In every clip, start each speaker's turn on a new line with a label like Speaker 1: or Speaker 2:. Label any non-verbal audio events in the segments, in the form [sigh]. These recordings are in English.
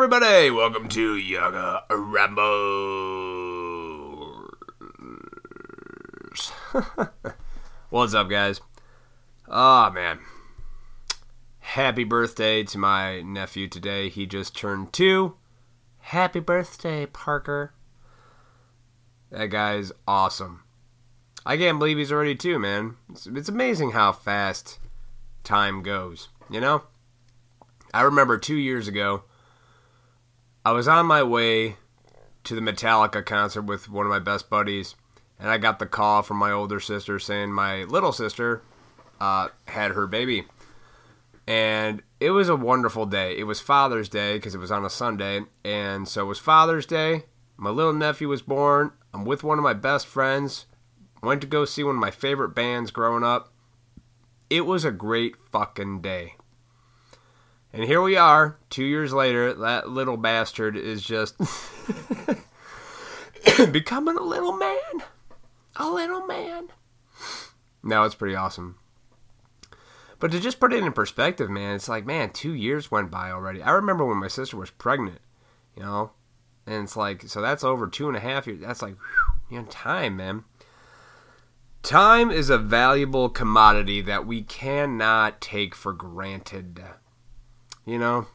Speaker 1: everybody? Welcome to Yaga Rambles. [laughs] What's up, guys? Ah, man. Happy birthday to my nephew today. He just turned two. Happy birthday, Parker. That guy's awesome. I can't believe he's already two, man. It's, it's amazing how fast time goes, you know? I remember two years ago, I was on my way to the Metallica concert with one of my best buddies, and I got the call from my older sister saying my little sister uh, had her baby. And it was a wonderful day. It was Father's Day because it was on a Sunday, and so it was Father's Day. My little nephew was born. I'm with one of my best friends. Went to go see one of my favorite bands growing up. It was a great fucking day. And here we are, two years later. That little bastard is just [coughs] becoming a little man. A little man. No, it's pretty awesome. But to just put it in perspective, man, it's like, man, two years went by already. I remember when my sister was pregnant, you know? And it's like, so that's over two and a half years. That's like, whew, you know, time, man. Time is a valuable commodity that we cannot take for granted. You know?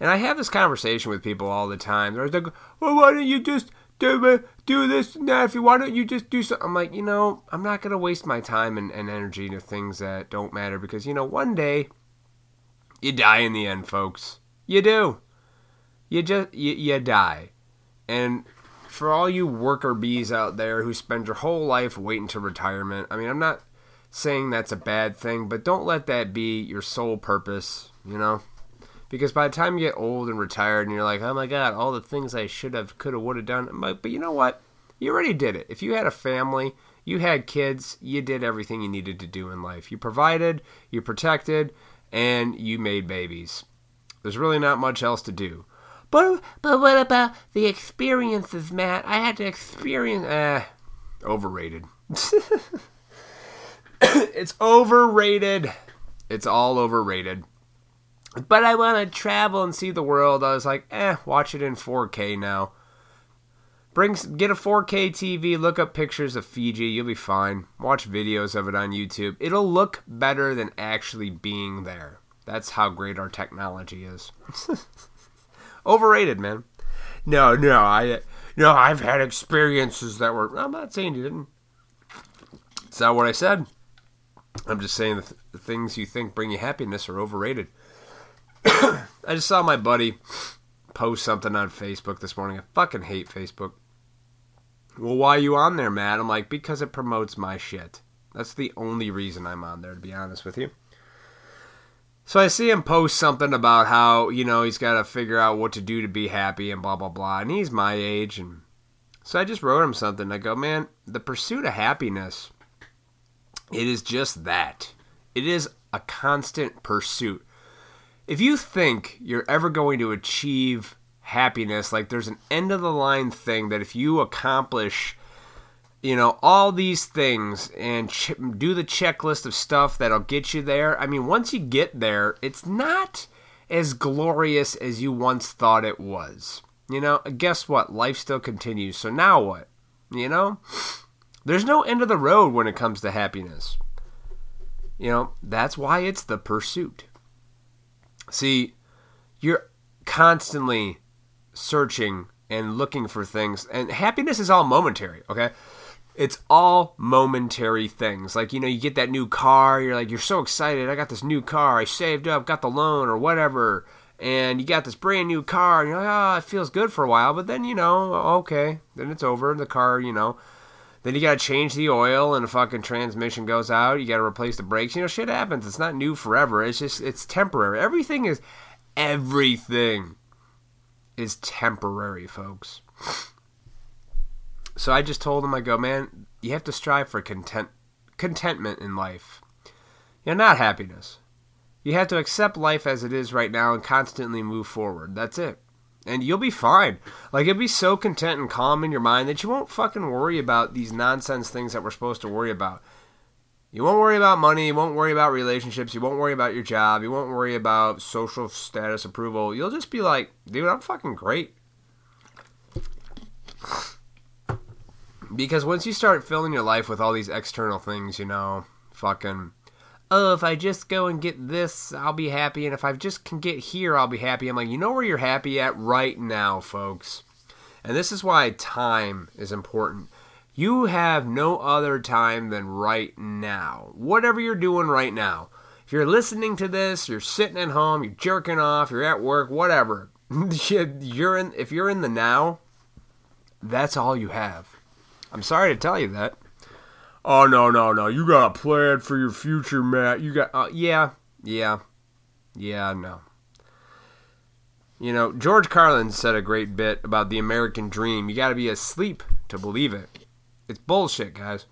Speaker 1: And I have this conversation with people all the time. They're like, well, why don't you just do, do this and that? If you, why don't you just do something? I'm like, you know, I'm not going to waste my time and, and energy to things that don't matter because, you know, one day you die in the end, folks. You do. You just, you, you die. And for all you worker bees out there who spend your whole life waiting to retirement, I mean, I'm not saying that's a bad thing, but don't let that be your sole purpose, you know? Because by the time you get old and retired and you're like, oh my God, all the things I should have, could have, would have done. But, you know what? You already did it. If you had a family, you had kids, you did everything you needed to do in life. You provided, you protected, and you made babies. There's really not much else to do. But but what about the experiences, Matt? I had to experience. Eh, overrated. [laughs] it's overrated. It's all overrated. But I want to travel and see the world. I was like, eh, watch it in 4K now. Bring get a 4K TV, look up pictures of Fiji, you'll be fine. Watch videos of it on YouTube. It'll look better than actually being there. That's how great our technology is. [laughs] Overrated, man. No, no, I no, I've had experiences that were. I'm not saying you didn't. It's not what I said. I'm just saying the, th- the things you think bring you happiness are overrated. [coughs] I just saw my buddy post something on Facebook this morning. I fucking hate Facebook. Well, why are you on there, Matt? I'm like, because it promotes my shit. That's the only reason I'm on there, to be honest with you. So I see him post something about how, you know, he's got to figure out what to do to be happy and blah, blah, blah. And he's my age. And so I just wrote him something. I go, man, the pursuit of happiness, it is just that. It is a constant pursuit. If you think you're ever going to achieve happiness, like there's an end of the line thing that if you accomplish you know all these things and ch- do the checklist of stuff that'll get you there i mean once you get there it's not as glorious as you once thought it was. You know guess what? Life still continues. So now what? You know? There's no end of the road when it comes to happiness. You know that's why it's the pursuit see you're constantly searching and looking for things and happiness is all momentary okay it's all momentary things. Like, you know, you get that new car, you're like, you're so excited. I got this new car. I saved up, got the loan or whatever. And you got this brand new car, and you're like, oh, it feels good for a while. But then, you know, okay, then it's over. The car, you know, then you got to change the oil, and the fucking transmission goes out. You got to replace the brakes. You know, shit happens. It's not new forever. It's just, it's temporary. Everything is, everything is temporary, folks. So I just told him, I go, man, you have to strive for content, contentment in life. You know, not happiness. You have to accept life as it is right now and constantly move forward. That's it. And you'll be fine. Like, you'll be so content and calm in your mind that you won't fucking worry about these nonsense things that we're supposed to worry about. You won't worry about money. You won't worry about relationships. You won't worry about your job. You won't worry about social status approval. You'll just be like, dude, I'm fucking great. Because once you start filling your life with all these external things, you know, fucking, oh, if I just go and get this, I'll be happy. And if I just can get here, I'll be happy. I'm like, you know where you're happy at right now, folks. And this is why time is important. You have no other time than right now. Whatever you're doing right now. If you're listening to this, you're sitting at home, you're jerking off, you're at work, whatever. [laughs] you're in if you're in the now, that's all you have. I'm sorry to tell you that. Oh no, no, no. You got a plan for your future, Matt. You got uh, yeah, yeah. Yeah, no. You know, George Carlin said a great bit about the American dream. You got to be asleep to believe it. It's bullshit, guys.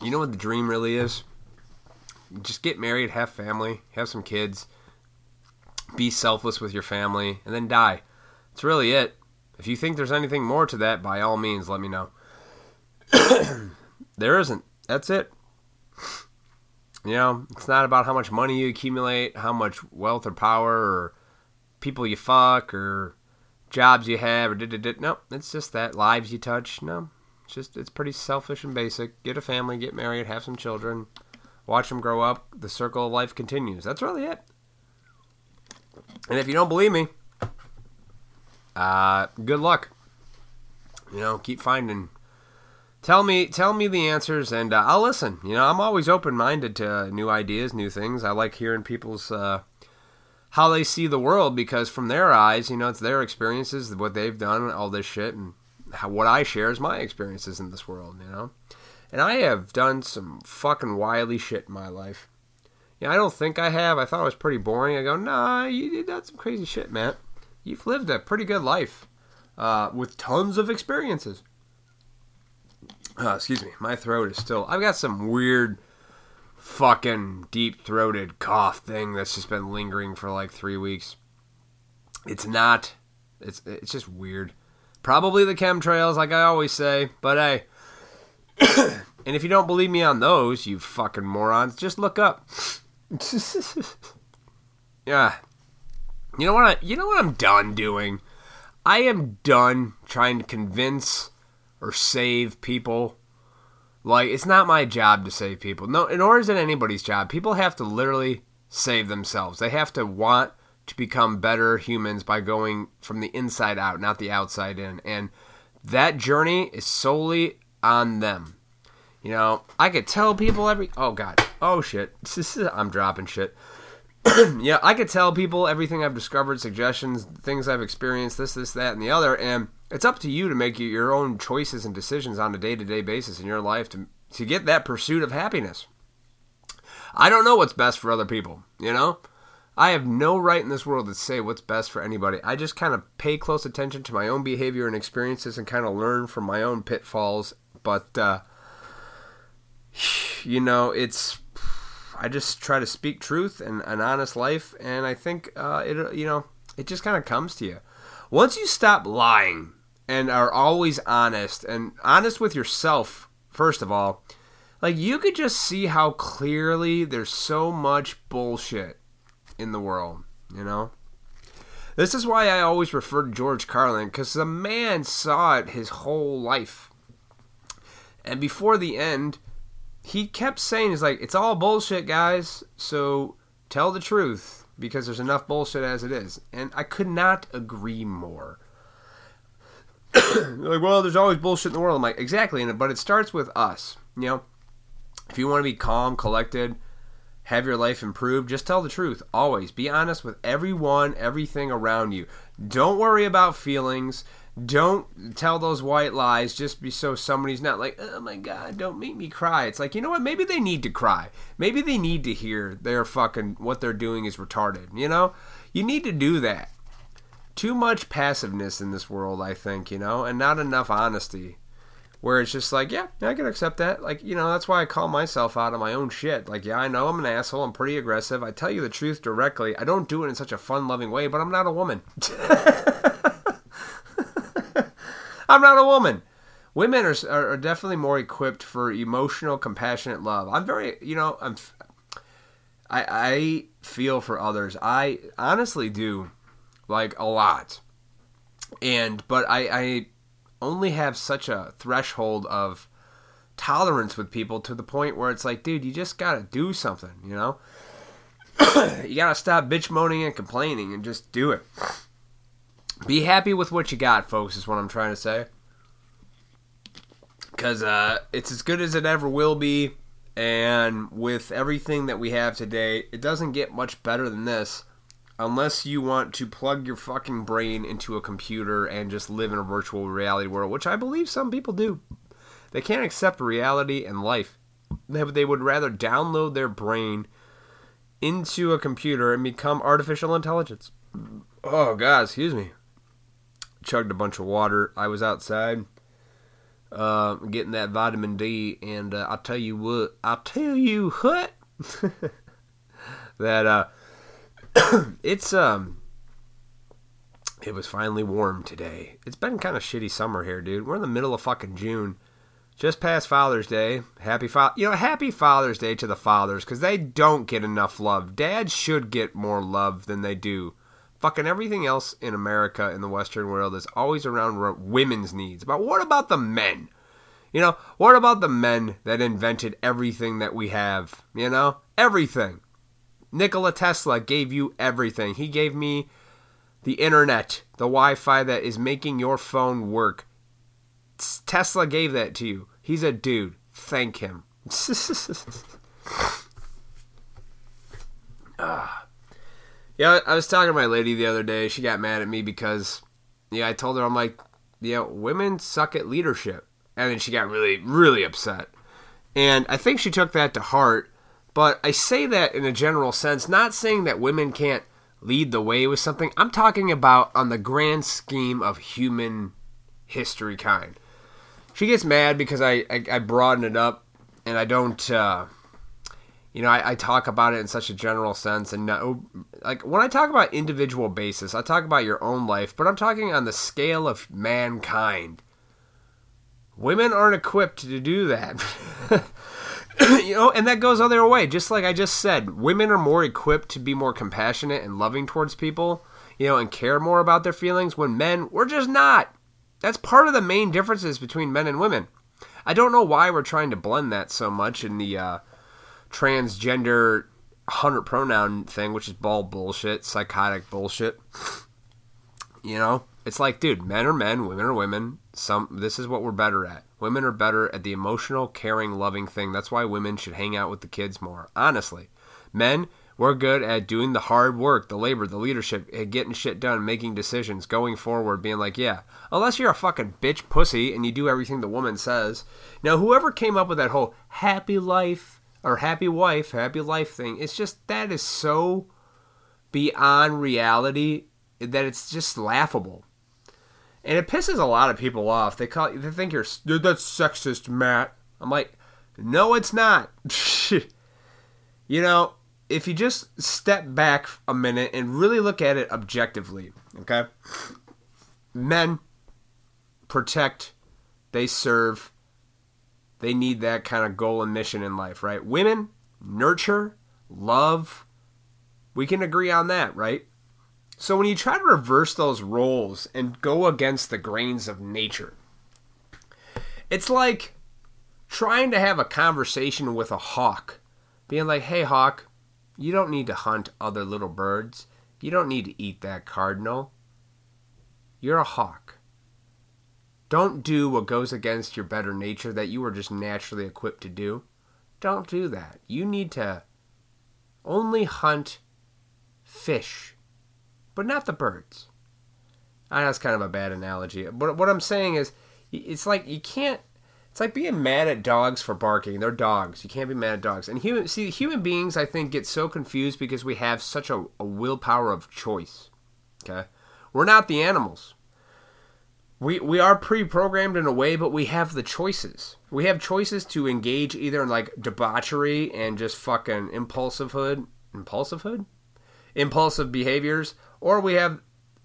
Speaker 1: You know what the dream really is? Just get married, have family, have some kids, be selfless with your family, and then die. That's really it. If you think there's anything more to that, by all means, let me know. [coughs] there isn't. That's it. You know, it's not about how much money you accumulate, how much wealth or power, or people you fuck, or jobs you have or did it no it's just that lives you touch. No it's just it's pretty selfish and basic. Get a family get married have some children watch them grow up. The circle of life continues. That's really it. And if you don't believe me uh good luck. You know keep finding tell me tell me the answers and uh, i'll listen you know i'm always open-minded to new ideas new things i like hearing people's uh how they see the world because from their eyes, you know, it's their experiences, what they've done, all this shit, and how, what I share is my experiences in this world, you know. And I have done some fucking wily shit in my life. Yeah, I don't think I have. I thought it was pretty boring. I go, nah, you did that some crazy shit, man. You've lived a pretty good life uh, with tons of experiences. Uh, excuse me, my throat is still. I've got some weird fucking deep throated cough thing that's just been lingering for like three weeks. It's not. It's it's just weird. Probably the chemtrails, like I always say. But hey, [coughs] and if you don't believe me on those, you fucking morons, just look up. [laughs] yeah. You know what? I, you know what I'm done doing. I am done trying to convince or save people like, it's not my job to save people. No, nor is it anybody's job. People have to literally save themselves. They have to want to become better humans by going from the inside out, not the outside in. And that journey is solely on them. You know, I could tell people every. Oh, God. Oh, shit. [laughs] I'm dropping shit. [clears throat] yeah, I could tell people everything I've discovered, suggestions, things I've experienced, this, this, that, and the other. And it's up to you to make your own choices and decisions on a day to day basis in your life to, to get that pursuit of happiness. I don't know what's best for other people, you know? I have no right in this world to say what's best for anybody. I just kind of pay close attention to my own behavior and experiences and kind of learn from my own pitfalls. But, uh, [sighs] you know, it's. I just try to speak truth and an honest life, and I think uh, it, you know, it just kind of comes to you. Once you stop lying and are always honest and honest with yourself, first of all, like you could just see how clearly there's so much bullshit in the world, you know? This is why I always refer to George Carlin because the man saw it his whole life. And before the end, he kept saying, "He's like, it's all bullshit, guys. So tell the truth because there's enough bullshit as it is." And I could not agree more. [coughs] like, well, there's always bullshit in the world. I'm like, exactly, but it starts with us. You know, if you want to be calm, collected, have your life improved, just tell the truth. Always be honest with everyone, everything around you. Don't worry about feelings. Don't tell those white lies just be so somebody's not like, oh my god, don't make me cry. It's like, you know what? Maybe they need to cry. Maybe they need to hear their fucking what they're doing is retarded. You know, you need to do that too much passiveness in this world, I think, you know, and not enough honesty. Where it's just like, yeah, I can accept that. Like, you know, that's why I call myself out of my own shit. Like, yeah, I know I'm an asshole. I'm pretty aggressive. I tell you the truth directly. I don't do it in such a fun loving way, but I'm not a woman. [laughs] I'm not a woman. women are, are definitely more equipped for emotional, compassionate love. I'm very, you know, I'm, I, I feel for others. I honestly do, like a lot, and but I, I only have such a threshold of tolerance with people to the point where it's like, dude, you just gotta do something, you know. [coughs] you gotta stop bitch moaning and complaining and just do it. Be happy with what you got, folks. Is what I'm trying to say because uh, it's as good as it ever will be. And with everything that we have today, it doesn't get much better than this unless you want to plug your fucking brain into a computer and just live in a virtual reality world, which I believe some people do. They can't accept reality and life. They, would rather download their brain into a computer and become artificial intelligence. Oh, God, excuse me. Chugged a bunch of water. I was outside uh, getting that vitamin D. And uh, I'll tell you what, I'll tell you what, [laughs] that uh, [coughs] it's um, it was finally warm today. It's been kind of shitty summer here, dude. We're in the middle of fucking June. Just past Father's Day. Happy fa- you know, happy Father's Day to the fathers because they don't get enough love. Dads should get more love than they do fucking everything else in America in the Western world is always around women's needs. But what about the men? You know, what about the men that invented everything that we have? You know, everything. Nikola Tesla gave you everything. He gave me the internet, the Wi Fi that is making your phone work. Tesla gave that to you. He's a dude. Thank him. [laughs] ah. Yeah, I was talking to my lady the other day. She got mad at me because, yeah, I told her I'm like, yeah, women suck at leadership, and then she got really, really upset. And I think she took that to heart. But I say that in a general sense, not saying that women can't lead the way with something. I'm talking about on the grand scheme of human history kind. She gets mad because I, I, I broaden it up and I don't. Uh, you know, I, I, talk about it in such a general sense, and no, like when I talk about individual basis, I talk about your own life, but I'm talking on the scale of mankind. Women aren't equipped to do that. [laughs] [coughs] you know, and that goes other way. Just like I just said, women are more equipped to be more compassionate and loving towards people, you know, and care more about their feelings. When men, we're just not. That's part of the main differences between men and women. I don't know why we're trying to blend that so much in the uh, transgender hundred pronoun thing, which is ball bullshit, psychotic bullshit. You know, it's like, dude, men are men, women are women. Some this is what we're better at. Women are better at the emotional, caring, loving thing. That's why women should hang out with the kids more. Honestly, men, we're good at doing the hard work, the labor, the leadership, getting shit done, making decisions, going forward, being like, yeah. Unless you're a fucking bitch pussy and you do everything the woman says. Now, whoever came up with that whole happy life or happy wife, happy life thing. It's just that is so beyond reality that it's just laughable. And it pisses a lot of people off. They call they think you're that's sexist, Matt. I'm like, no, it's not. [laughs] you know, if you just step back a minute and really look at it objectively, okay? Men protect, they serve, they need that kind of goal and mission in life, right? Women, nurture, love. We can agree on that, right? So when you try to reverse those roles and go against the grains of nature, it's like trying to have a conversation with a hawk, being like, hey, hawk, you don't need to hunt other little birds. You don't need to eat that cardinal. You're a hawk. Don't do what goes against your better nature that you are just naturally equipped to do. Don't do that. You need to only hunt fish, but not the birds. I know that's kind of a bad analogy. But what I'm saying is, it's like you can't. It's like being mad at dogs for barking. They're dogs. You can't be mad at dogs. And human, see, human beings, I think, get so confused because we have such a, a willpower of choice. Okay, we're not the animals we we are pre-programmed in a way but we have the choices we have choices to engage either in like debauchery and just fucking impulsive hood impulsive hood impulsive behaviors or we have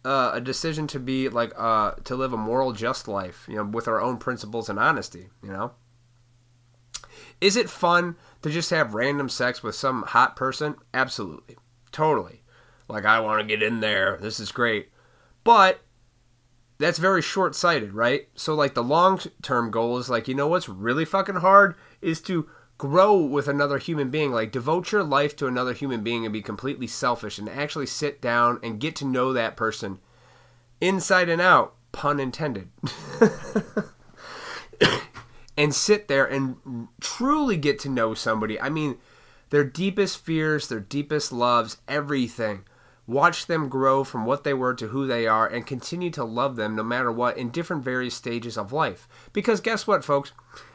Speaker 1: uh, a decision to be like uh, to live a moral, just life, you know, with our own principles and honesty, you know. Is it fun to just have random sex with some hot person? Absolutely, totally. Like I want to get in there. This is great, but that's very short sighted, right? So like the long term goal is like you know what's really fucking hard is to grow with another human being like devote your life to another human being and be completely selfish and actually sit down and get to know that person inside and out pun intended [laughs] and sit there and truly get to know somebody. I mean their deepest fears their deepest loves everything. Watch them grow from what they were to who they are and continue to love them no matter what in different various stages of life. Because guess what folks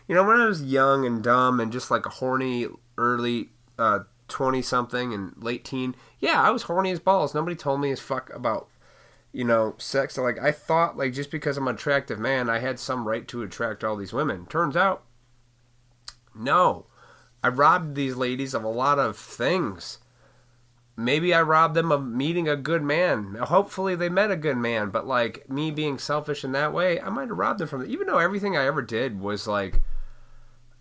Speaker 1: you know, when I was young and dumb and just like a horny early uh, 20 something and late teen, yeah, I was horny as balls. Nobody told me as fuck about, you know, sex. Like, I thought, like, just because I'm an attractive man, I had some right to attract all these women. Turns out, no. I robbed these ladies of a lot of things. Maybe I robbed them of meeting a good man. Hopefully they met a good man, but like me being selfish in that way, I might have robbed them from it. Even though everything I ever did was like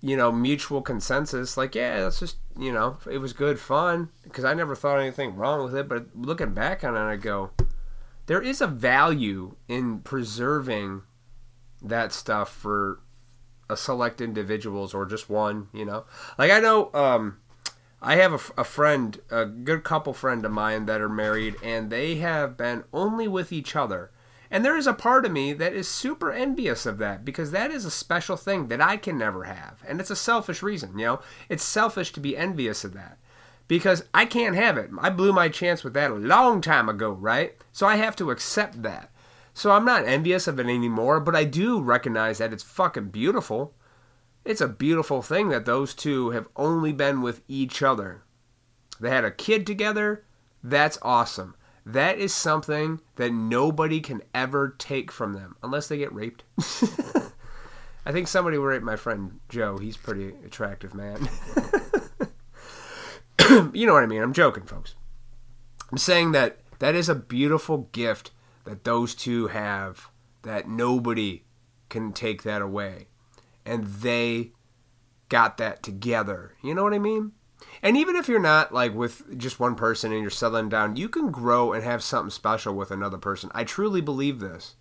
Speaker 1: you know, mutual consensus. Like, yeah, that's just, you know, it was good fun because I never thought anything wrong with it. But looking back on it, I go, there is a value in preserving that stuff for a select individuals or just one, you know. Like, I know, um, I have a, a friend, a good couple friend of mine that are married, and they have been only with each other and there is a part of me that is super envious of that because that is a special thing that I can never have. And it's a selfish reason, you know? It's selfish to be envious of that because I can't have it. I blew my chance with that a long time ago, right? So I have to accept that. So I'm not envious of it anymore, but I do recognize that it's fucking beautiful. It's a beautiful thing that those two have only been with each other. They had a kid together. That's awesome. That is something that nobody can ever take from them unless they get raped. [laughs] I think somebody will rape my friend Joe. He's pretty attractive man. [coughs] you know what I mean? I'm joking, folks. I'm saying that that is a beautiful gift that those two have that nobody can take that away. And they got that together. You know what I mean? And even if you're not like with just one person and you're settling down, you can grow and have something special with another person. I truly believe this.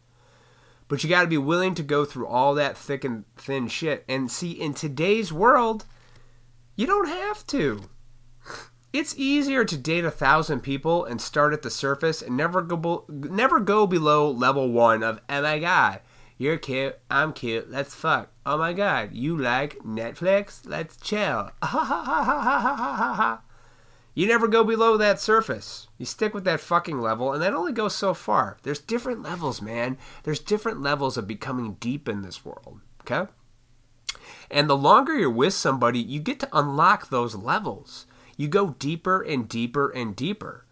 Speaker 1: But you got to be willing to go through all that thick and thin shit. And see, in today's world, you don't have to. It's easier to date a thousand people and start at the surface and never go never go below level one of oh my god, you're cute. I'm cute. Let's fuck. Oh my god. You like Netflix? Let's chill. [laughs] you never go below that surface. You stick with that fucking level, and that only goes so far. There's different levels, man. There's different levels of becoming deep in this world. Okay? And the longer you're with somebody, you get to unlock those levels. You go deeper and deeper and deeper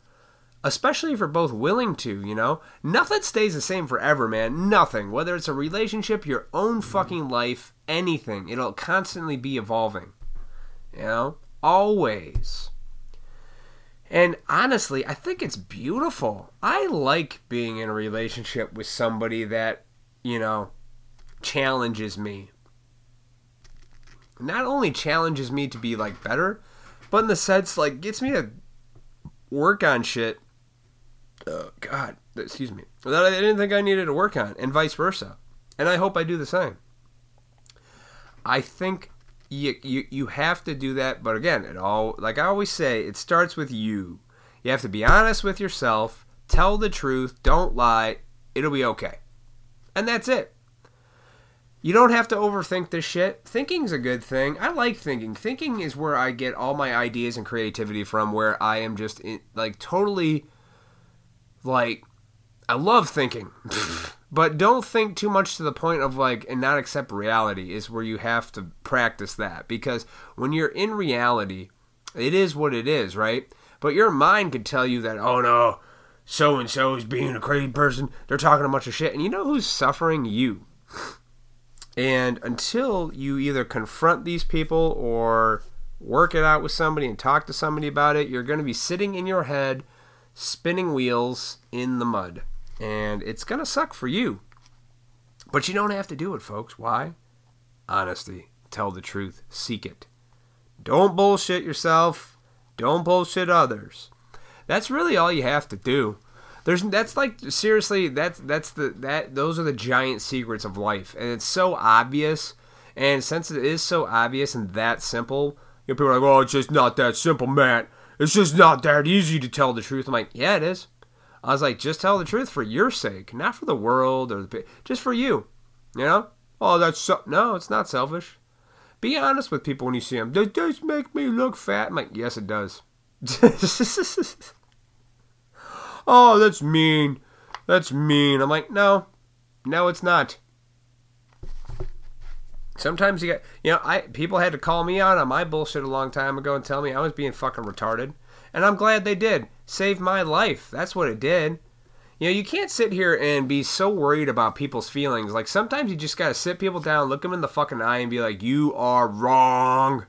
Speaker 1: especially if you're both willing to, you know? Nothing stays the same forever, man. Nothing. Whether it's a relationship, your own fucking life, anything. It'll constantly be evolving. You know? Always. And honestly, I think it's beautiful. I like being in a relationship with somebody that, you know, challenges me. Not only challenges me to be like better, but in the sense like gets me to work on shit oh, God, excuse me, that I didn't think I needed to work on, and vice versa. And I hope I do the same. I think you, you, you have to do that, but again, it all, like I always say, it starts with you. You have to be honest with yourself, tell the truth, don't lie, it'll be okay. And that's it. You don't have to overthink this shit. Thinking's a good thing. I like thinking. Thinking is where I get all my ideas and creativity from, where I am just in, like totally like I love thinking. but don't think too much to the point of like and not accept reality is where you have to practice that because when you're in reality, it is what it is, right? But your mind could tell you that, oh no, so and so is being a crazy person. They're talking a bunch of shit. And you know who's suffering? You. And until you either confront these people or work it out with somebody and talk to somebody about it, you're going to be sitting in your head spinning wheels in the mud. And it's going to suck for you. But you don't have to do it, folks. Why? Honesty. Tell the truth. Seek it. Don't bullshit yourself. Don't bullshit others. That's really all you have to do. There's that's like seriously that's that's the that those are the giant secrets of life, and it's so obvious. And since it is so obvious and that simple, you know, people are like, "Oh, it's just not that simple, Matt. It's just not that easy to tell the truth." I'm like, "Yeah, it is." I was like, "Just tell the truth for your sake, not for the world or the just for you." You know? Oh, that's so- no, it's not selfish. Be honest with people when you see them. Does this make me look fat? I'm like, yes, it does. [laughs] oh, that's mean. That's mean. I'm like, no, no, it's not. Sometimes you get, you know, I people had to call me out on my bullshit a long time ago and tell me I was being fucking retarded, and I'm glad they did. Saved my life. That's what it did. You know, you can't sit here and be so worried about people's feelings. Like sometimes you just gotta sit people down, look them in the fucking eye, and be like, "You are wrong.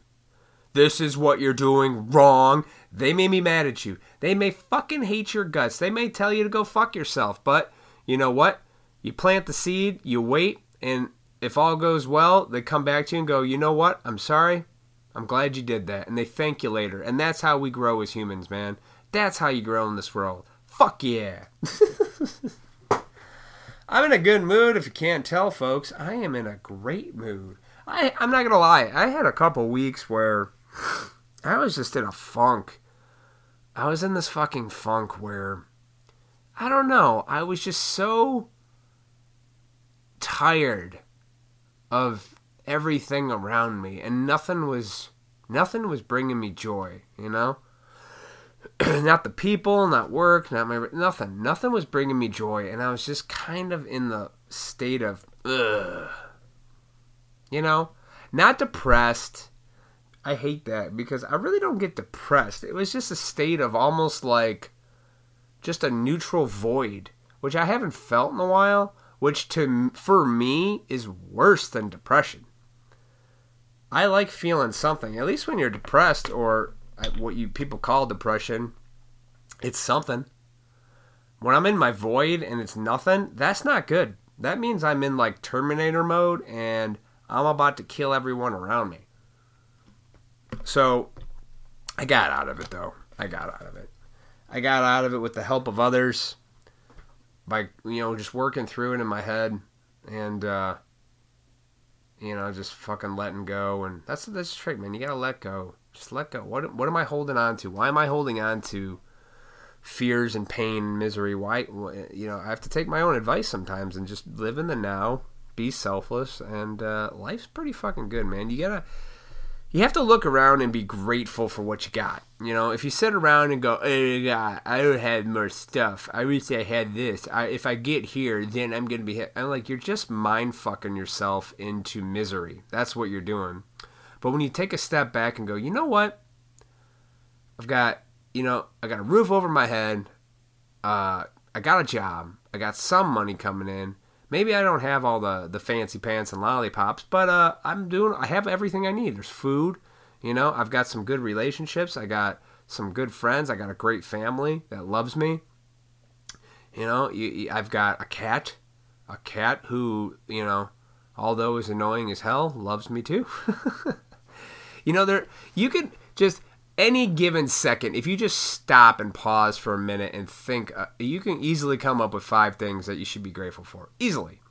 Speaker 1: This is what you're doing wrong." They may be mad at you. They may fucking hate your guts. They may tell you to go fuck yourself. But you know what? You plant the seed, you wait, and if all goes well, they come back to you and go, you know what? I'm sorry. I'm glad you did that. And they thank you later. And that's how we grow as humans, man. That's how you grow in this world. Fuck yeah. [laughs] I'm in a good mood if you can't tell, folks. I am in a great mood. I, I'm not going to lie. I had a couple weeks where [sighs] I was just in a funk. I was in this fucking funk where I don't know. I was just so tired of everything around me and nothing was nothing was bringing me joy, you know? [clears throat] not the people, not work, not my nothing. Nothing was bringing me joy and I was just kind of in the state of ugh. You know? Not depressed I hate that because I really don't get depressed. It was just a state of almost like just a neutral void, which I haven't felt in a while, which to for me is worse than depression. I like feeling something. At least when you're depressed or uh, what you people call depression, it's something. When I'm in my void and it's nothing, that's not good. That means I'm in like Terminator mode and I'm about to kill everyone around me. So I got out of it though. I got out of it. I got out of it with the help of others by you know just working through it in my head and uh you know just fucking letting go. And that's that's the trick man. You gotta let go. Just let go. What what am i holding on to? Why am i holding on to fears and pain and misery? Why you know i have to take my own advice sometimes and just live in the now be selfless and uh, life's pretty fucking good man. You gotta you have to look around and be grateful for what you got. You know, if you sit around and go, "Oh God, I don't have more stuff. I wish I had this. I, if I get here, then I'm gonna be hit." I'm like, you're just mind fucking yourself into misery. That's what you're doing. But when you take a step back and go, you know what? I've got, you know, I got a roof over my head. Uh, I got a job. I got some money coming in maybe I don't have all the the fancy pants and lollipops, but uh, I'm doing. I have everything I need. There's food. You know, I've got some good relationships. I got some good friends. I got a great family that loves me. You know, you, you, I've got a cat, a cat who you know, although is annoying as hell, loves me too. [laughs] you know, there you can just any given second, if you just stop and pause for a minute and think, uh, you can easily come up with five things that you should be grateful for. Easily.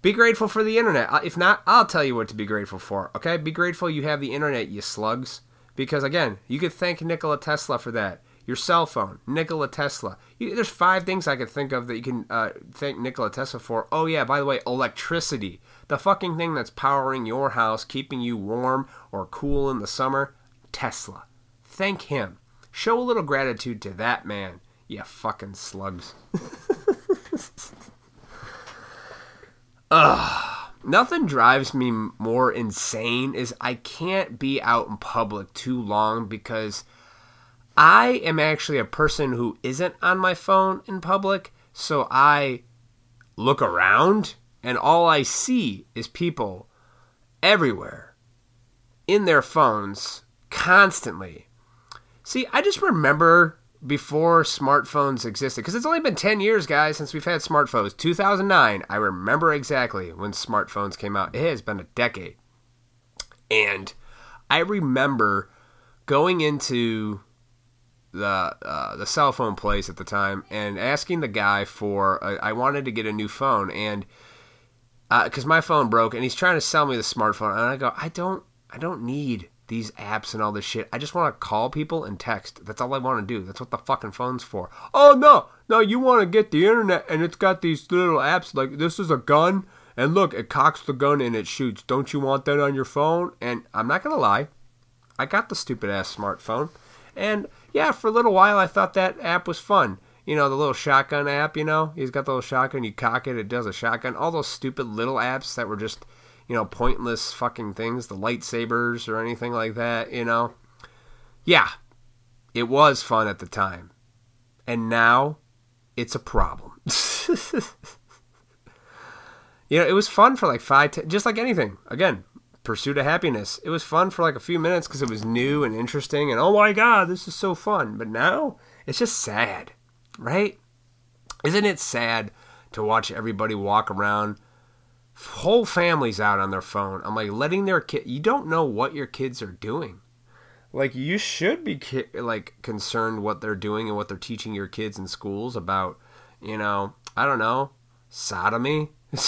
Speaker 1: Be grateful for the internet. If not, I'll tell you what to be grateful for. Okay? Be grateful you have the internet, you slugs. Because again, you could thank Nikola Tesla for that. Your cell phone, Nikola Tesla. You, there's five things I could think of that you can uh, thank Nikola Tesla for. Oh yeah, by the way, electricity. The fucking thing that's powering your house, keeping you warm or cool in the summer. Tesla. Thank him. Show a little gratitude to that man, you fucking slugs. [laughs] Ugh. Nothing drives me more insane is I can't be out in public too long because I am actually a person who isn't on my phone in public. So I look around and all I see is people everywhere in their phones constantly See, I just remember before smartphones existed because it's only been 10 years guys since we've had smartphones. 2009 i remember exactly when smartphones came out. It has been a decade. And i remember going into the uh, the cell phone place at the time and asking the guy for I wanted to get a new phone. And because uh, my phone broke and he's trying to sell me the smartphone. And I go I don't I don't need these apps and all this shit. I just want to call people and text. That's all I want to do. That's what the fucking phone's for. Oh no, no, you want to get the internet and it's got these little apps like this is a gun and look, it cocks the gun and it shoots. Don't you want that on your phone? And I'm not gonna lie, I got the stupid ass smartphone, and yeah, for a little while I thought that app was fun. You know, the little shotgun app. You know, he's got the little shotgun. You cock it, it does a shotgun. All those stupid little apps that were just you know, pointless fucking things, the lightsabers or anything like that, you know. Yeah, it was fun at the time. And now it's a problem. [laughs] you know, it was fun for like five, ten, just like anything. Again, pursuit of happiness. It was fun for like a few minutes because it was new and interesting and oh my god, this is so fun. But now it's just sad, right? Isn't it sad to watch everybody walk around whole families out on their phone. I'm like letting their kid. You don't know what your kids are doing. Like you should be ki- like concerned what they're doing and what they're teaching your kids in schools about. You know, I don't know, sodomy. [laughs]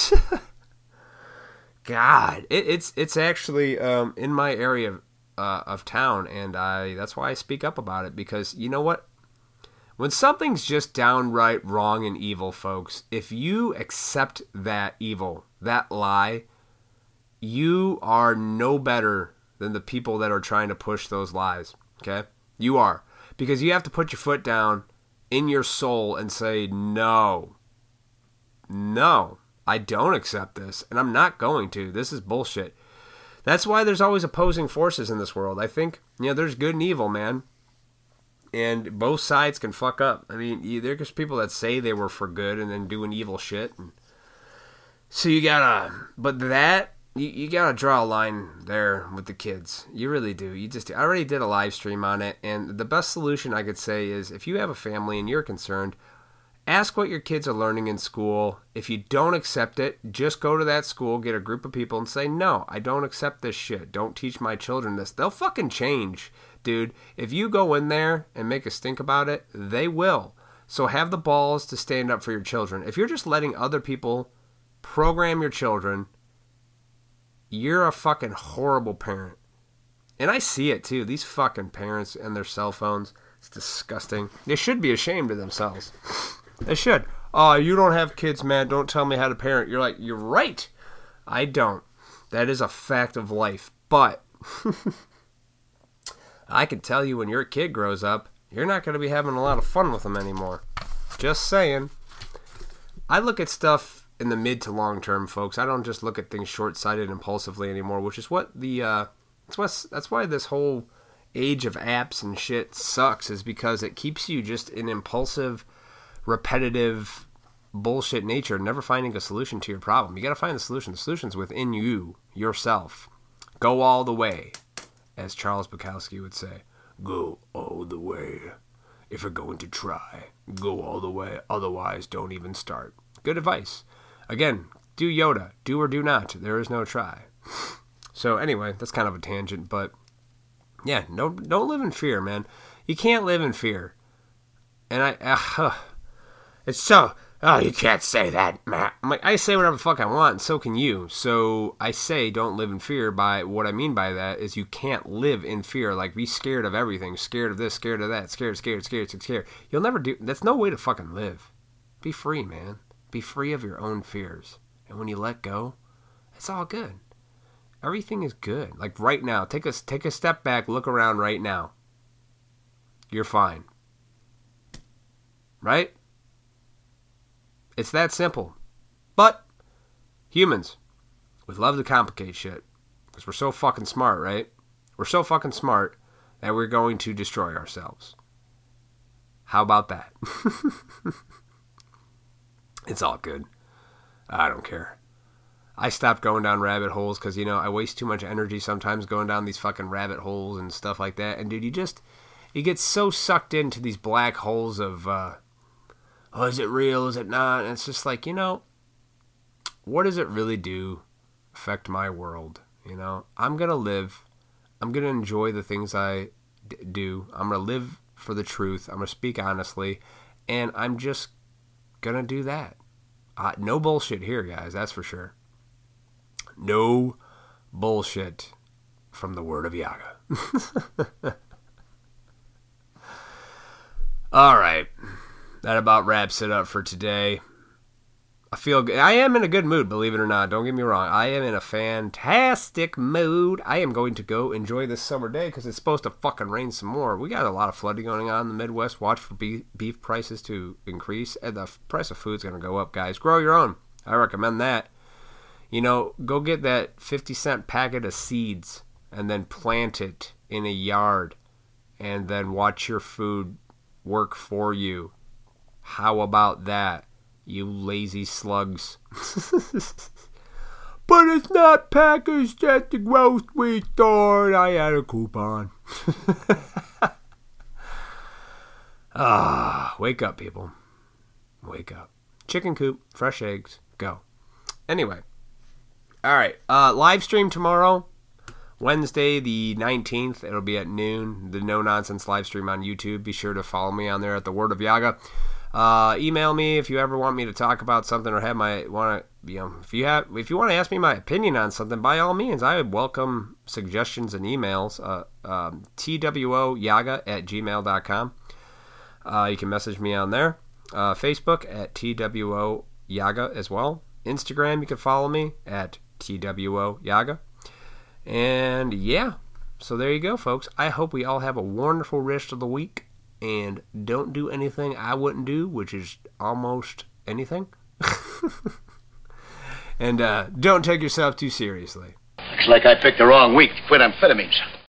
Speaker 1: God, it, it's it's actually um, in my area uh, of town, and I that's why I speak up about it because you know what when something's just downright wrong and evil, folks, if you accept that evil, that lie, you are no better than the people that are trying to push those lies. Okay? You are. Because you have to put your foot down in your soul and say, no, no, I don't accept this, and I'm not going to. This is bullshit. That's why there's always opposing forces in this world. I think, you know, there's good and evil, man and both sides can fuck up. I mean, there's people that say they were for good and then doing evil shit. And so you gotta, but that you, you gotta draw a line there with the kids. You really do. You just. I already did a live stream on it, and the best solution I could say is if you have a family and you're concerned, ask what your kids are learning in school. If you don't accept it, just go to that school, get a group of people, and say, "No, I don't accept this shit. Don't teach my children this." They'll fucking change dude, if you go in there and make a stink about it, they will. So have the balls to stand up for your children. If you're just letting other people program your children, you're a fucking horrible parent. And I see it too. These fucking parents and their cell phones. It's disgusting. They should be ashamed of themselves. They should. Oh, you don't have kids, man. Don't tell me how to parent. You're like, you're right. I don't. That is a fact of life. But [laughs] I can tell you when your kid grows up, you're not going to be having a lot of fun with them anymore. Just saying. I look at stuff in the mid to long term, folks. I don't just look at things short sighted impulsively anymore, which is what the uh, that's what that's why this whole age of apps and shit sucks is because it keeps you just in impulsive, repetitive bullshit nature, never finding a solution to your problem. You got to find the solution. The solution's within you, yourself. Go all the way as Charles Bukowski would say, go all the way. If you're going to try, go all the way. Otherwise, don't even start. Good advice. Again, do Yoda. Do or do not. There is no try. So anyway, that's kind of a tangent, but yeah, no, don't live in fear, man. You can't live in fear. And I, uh, it's so oh, you can't say that, Matt. I'm like, I say whatever the fuck I want, and so can you. So I say don't live in fear by what I mean by that is you can't live in fear. Like be scared of everything, scared of this, scared of that, scared, scared, scared, scared. You'll never do that's no way to fucking live. Be free, man. Be free of your own fears. And when you let go, it's all good. Everything is good. Like right now, take a take a step back, look around right now. You're fine. Right? It's that simple. But humans, we love to complicate shit because we're so fucking smart, right? We're so fucking smart that we're going to destroy ourselves. How about that? [laughs] it's all good. I don't care. I stopped going down rabbit holes because, you know, I waste too much energy sometimes going down these fucking rabbit holes and stuff like that. And, dude, you just you get so sucked into these black holes of, uh, oh, is it real? Is it not? And it's just like, you know, what does it really do affect my world? You know, I'm going to live. I'm going to enjoy the things I d- do. I'm going to live for the truth. I'm going to speak honestly. And I'm just to do that. Uh, no bullshit here, guys. That's for sure. No bullshit from the word of Yaga. [laughs] All right. That about wraps it up for today. I feel good. I am in a good mood, believe it or not. Don't get me wrong. I am in a fantastic mood. I am going to go enjoy this summer day because it's supposed to fucking rain some more. We got a lot of flooding going on in the Midwest. Watch for beef, beef prices to increase, and the price of food's going to go up, guys. Grow your own. I recommend that. You know, go get that 50 cent packet of seeds and then plant it in a yard and then watch your food work for you. How about that? You lazy slugs. [laughs] but it's not packaged at the grocery store, I had a coupon. [laughs] ah, wake up, people. Wake up. Chicken coop, fresh eggs, go. Anyway, all right. Uh, live stream tomorrow, Wednesday the 19th. It'll be at noon. The No Nonsense live stream on YouTube. Be sure to follow me on there at the Word of Yaga. Uh, email me if you ever want me to talk about something or have my want to you know if you have if you want to ask me my opinion on something by all means I would welcome suggestions and emails uh, um, twoyaga at gmail.com uh, you can message me on there. Uh, Facebook at two yaga as well. Instagram you can follow me at two yaga. And yeah so there you go folks. I hope we all have a wonderful rest of the week and don't do anything I wouldn't do, which is almost anything. [laughs] and uh, don't take yourself too seriously.
Speaker 2: Looks like I picked the wrong week to quit amphetamines.